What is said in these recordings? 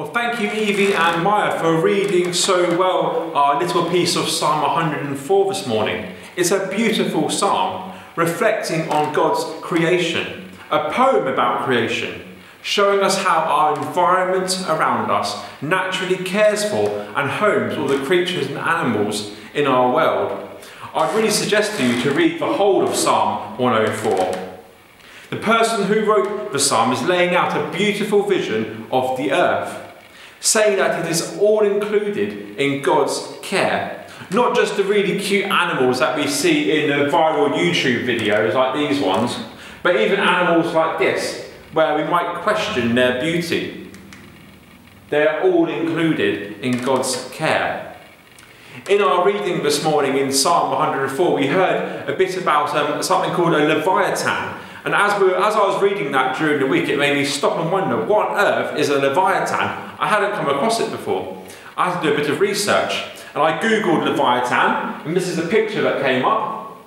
Well, thank you, Evie and Maya, for reading so well our little piece of Psalm 104 this morning. It's a beautiful psalm reflecting on God's creation, a poem about creation, showing us how our environment around us naturally cares for and homes all the creatures and animals in our world. I'd really suggest to you to read the whole of Psalm 104. The person who wrote the psalm is laying out a beautiful vision of the earth, saying that it is all included in God's care. Not just the really cute animals that we see in the viral YouTube videos like these ones, but even animals like this, where we might question their beauty. They're all included in God's care. In our reading this morning in Psalm 104, we heard a bit about um, something called a leviathan. And as, we as I was reading that during the week, it made me stop and wonder what on earth is a leviathan? I hadn't come across it before. I had to do a bit of research. And I googled leviathan, and this is a picture that came up.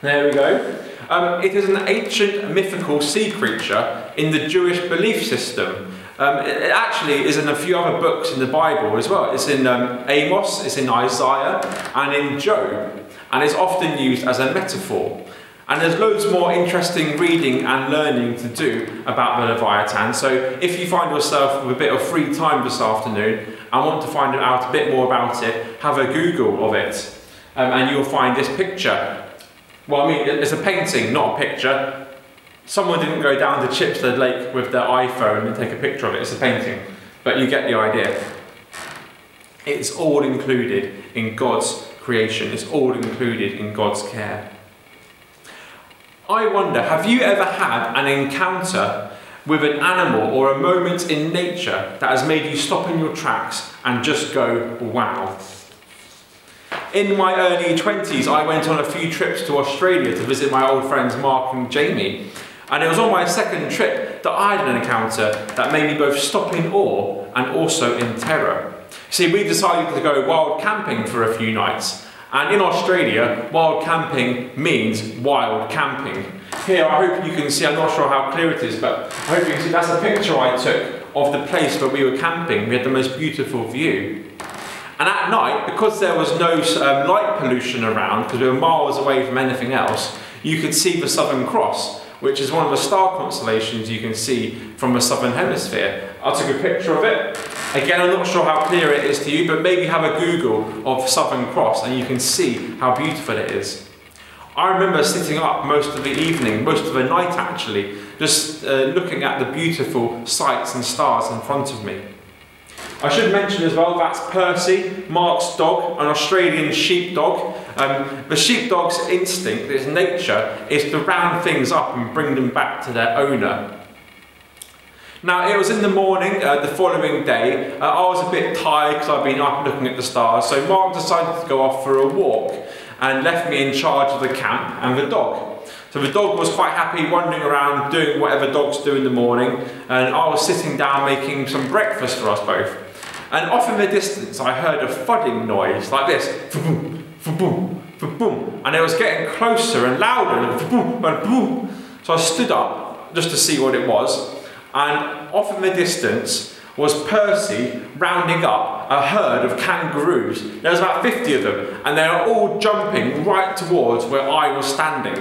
There we go. Um, it is an ancient mythical sea creature in the Jewish belief system. Um, it, it, actually is in a few other books in the Bible as well. It's in um, Amos, it's in Isaiah, and in Job, and it's often used as a metaphor. And there's loads more interesting reading and learning to do about the Leviathan. So if you find yourself with a bit of free time this afternoon and want to find out a bit more about it, have a Google of it, um, and you'll find this picture. Well, I mean, it's a painting, not a picture. Someone didn't go down to Chipstead Lake with their iPhone and take a picture of it. It's a painting, but you get the idea. It's all included in God's creation. It's all included in God's care. I wonder, have you ever had an encounter with an animal or a moment in nature that has made you stop in your tracks and just go, wow? In my early 20s, I went on a few trips to Australia to visit my old friends Mark and Jamie. And it was on my second trip that I had an encounter that made me both stop in awe and also in terror. See, we decided to go wild camping for a few nights. And in Australia, wild camping means wild camping. Here, I hope you can see, I'm not sure how clear it is, but I hope you can see that's a picture I took of the place where we were camping. We had the most beautiful view. And at night, because there was no um, light pollution around, because we were miles away from anything else, you could see the Southern Cross, which is one of the star constellations you can see from the Southern Hemisphere. I took a picture of it. Again, I'm not sure how clear it is to you, but maybe have a Google of Southern Cross and you can see how beautiful it is. I remember sitting up most of the evening, most of the night actually, just uh, looking at the beautiful sights and stars in front of me. I should mention as well that's Percy, Mark's dog, an Australian sheepdog. Um, the sheepdog's instinct, its nature, is to round things up and bring them back to their owner. Now, it was in the morning, uh, the following day. Uh, I was a bit tired because I'd been up looking at the stars, so Mark decided to go off for a walk and left me in charge of the camp and the dog. So the dog was quite happy wandering around doing whatever dogs do in the morning, and I was sitting down making some breakfast for us both. And off in the distance, I heard a thudding noise like this boom, boom, boom, and it was getting closer and louder, and boom. So I stood up just to see what it was, and off in the distance was Percy rounding up a herd of kangaroos. There was about 50 of them, and they were all jumping right towards where I was standing.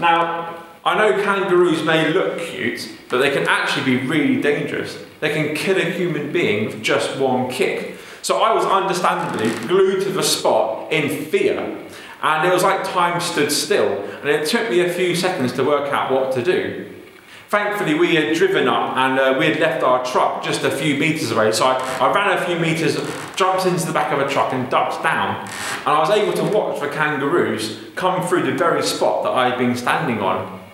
Now, I know kangaroos may look cute, but they can actually be really dangerous. They can kill a human being with just one kick. So I was understandably glued to the spot in fear. And it was like time stood still, and it took me a few seconds to work out what to do. Thankfully, we had driven up and uh, we had left our truck just a few metres away. So I, I ran a few metres, jumped into the back of a truck and ducked down. And I was able to watch the kangaroos come through the very spot that I had been standing on.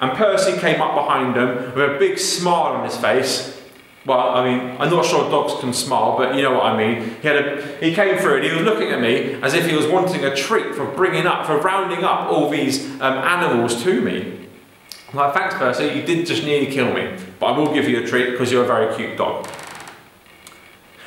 And Percy came up behind them with a big smile on his face. Well, I mean, I'm not sure dogs can smile, but you know what I mean. He, had a, he came through and he was looking at me as if he was wanting a treat for bringing up, for rounding up all these um, animals to me. Like, thanks, Percy, you did just nearly kill me, but I will give you a treat because you're a very cute dog.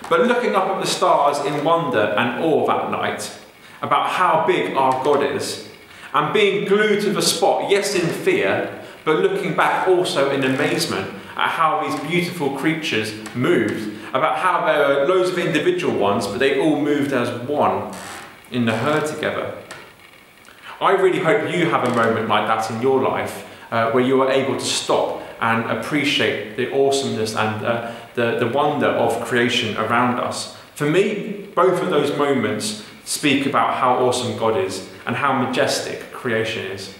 But looking up at the stars in wonder and awe that night about how big our God is, and being glued to the spot, yes, in fear, but looking back also in amazement at how these beautiful creatures moved, about how there were loads of individual ones, but they all moved as one in the herd together. I really hope you have a moment like that in your life uh, where you are able to stop and appreciate the awesomeness and uh, the, the wonder of creation around us. For me, both of those moments speak about how awesome God is and how majestic creation is.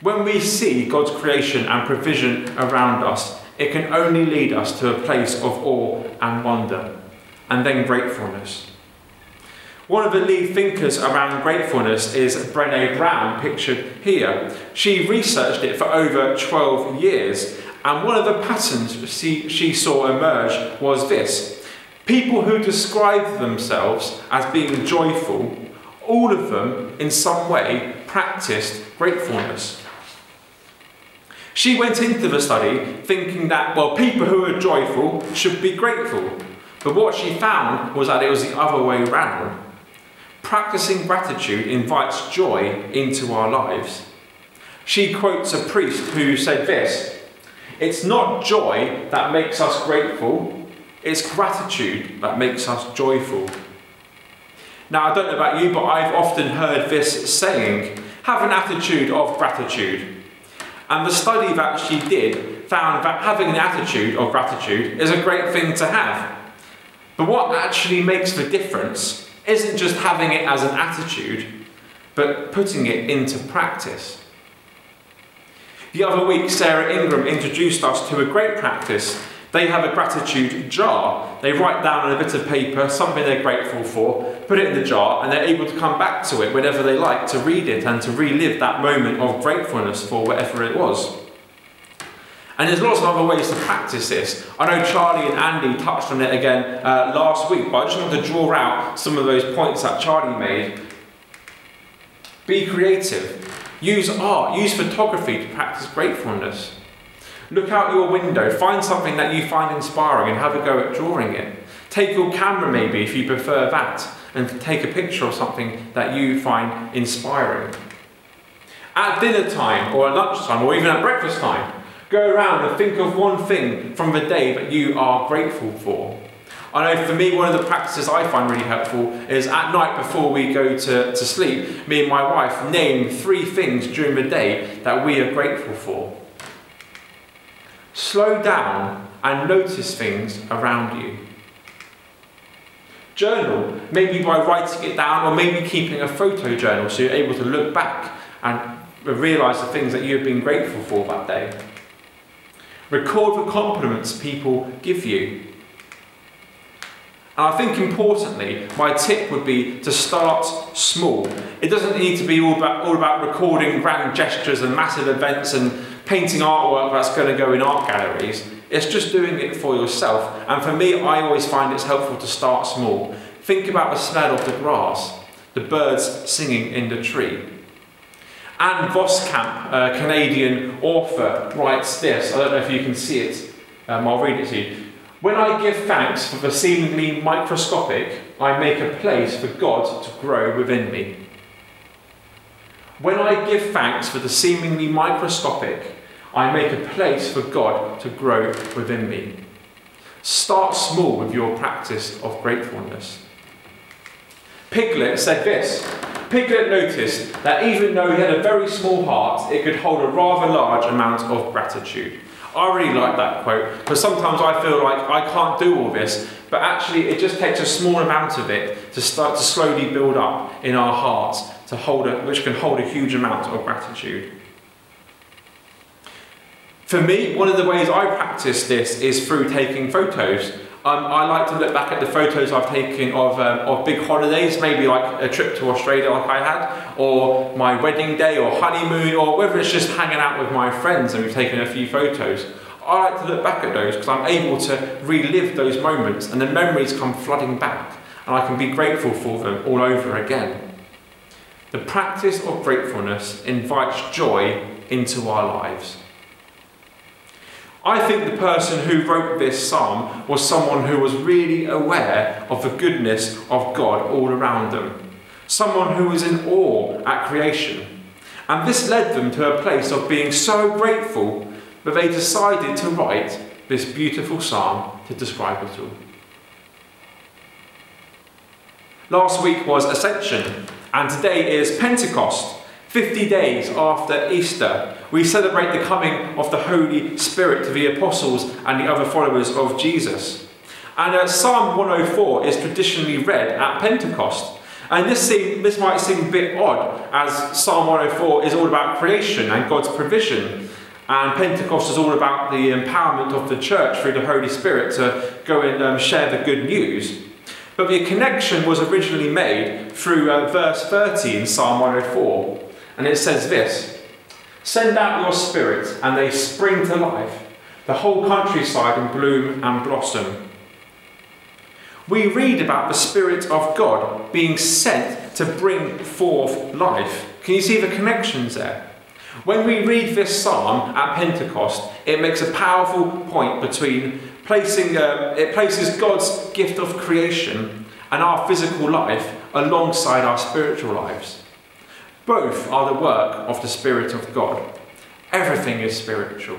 When we see God's creation and provision around us, it can only lead us to a place of awe and wonder, and then gratefulness. One of the lead thinkers around gratefulness is Brene Brown, pictured here. She researched it for over 12 years, and one of the patterns she, she saw emerge was this people who describe themselves as being joyful, all of them in some way practiced gratefulness. She went into the study thinking that, well, people who are joyful should be grateful. But what she found was that it was the other way around. Practicing gratitude invites joy into our lives. She quotes a priest who said this It's not joy that makes us grateful, it's gratitude that makes us joyful. Now, I don't know about you, but I've often heard this saying have an attitude of gratitude. And the study that she did found that having an attitude of gratitude is a great thing to have. But what actually makes the difference isn't just having it as an attitude, but putting it into practice. The other week, Sarah Ingram introduced us to a great practice. They have a gratitude jar. They write down on a bit of paper something they're grateful for, put it in the jar, and they're able to come back to it whenever they like to read it and to relive that moment of gratefulness for whatever it was. And there's lots of other ways to practice this. I know Charlie and Andy touched on it again uh, last week, but I just want to draw out some of those points that Charlie made. Be creative. Use art, use photography to practice gratefulness. Look out your window, find something that you find inspiring and have a go at drawing it. Take your camera, maybe, if you prefer that, and take a picture of something that you find inspiring. At dinner time, or at lunchtime, or even at breakfast time, Go around and think of one thing from the day that you are grateful for. I know for me, one of the practices I find really helpful is at night before we go to, to sleep, me and my wife name three things during the day that we are grateful for. Slow down and notice things around you. Journal, maybe by writing it down or maybe keeping a photo journal so you're able to look back and realise the things that you've been grateful for that day. Record the compliments people give you. And I think importantly, my tip would be to start small. It doesn't need to be all about, all about recording grand gestures and massive events and painting artwork that's going to go in art galleries. It's just doing it for yourself. And for me, I always find it's helpful to start small. Think about the smell of the grass, the birds singing in the tree. Ann Voskamp, a Canadian author, writes this. I don't know if you can see it. Um, I'll read it to you. When I give thanks for the seemingly microscopic, I make a place for God to grow within me. When I give thanks for the seemingly microscopic, I make a place for God to grow within me. Start small with your practice of gratefulness. Piglet said this Piglet noticed that even though he had a very small heart, it could hold a rather large amount of gratitude. I really like that quote because sometimes I feel like I can't do all this, but actually it just takes a small amount of it to start to slowly build up in our hearts to hold it, which can hold a huge amount of gratitude. For me, one of the ways I practice this is through taking photos. Um, I like to look back at the photos I've taken of, um, of big holidays, maybe like a trip to Australia like I had, or my wedding day or honeymoon, or whether it's just hanging out with my friends and we've taken a few photos. I like to look back at those because I'm able to relive those moments and the memories come flooding back and I can be grateful for them all over again. The practice of gratefulness invites joy into our lives. I think the person who wrote this psalm was someone who was really aware of the goodness of God all around them, someone who was in awe at creation. And this led them to a place of being so grateful that they decided to write this beautiful psalm to describe it all. Last week was Ascension, and today is Pentecost. 50 days after Easter, we celebrate the coming of the Holy Spirit to the apostles and the other followers of Jesus. And uh, Psalm 104 is traditionally read at Pentecost. And this, seem, this might seem a bit odd, as Psalm 104 is all about creation and God's provision. And Pentecost is all about the empowerment of the church through the Holy Spirit to go and um, share the good news. But the connection was originally made through uh, verse 30 in Psalm 104. And it says this Send out your spirit, and they spring to life, the whole countryside in bloom and blossom. We read about the Spirit of God being sent to bring forth life. Can you see the connections there? When we read this psalm at Pentecost, it makes a powerful point between placing, uh, it places God's gift of creation and our physical life alongside our spiritual lives. Both are the work of the Spirit of God. Everything is spiritual.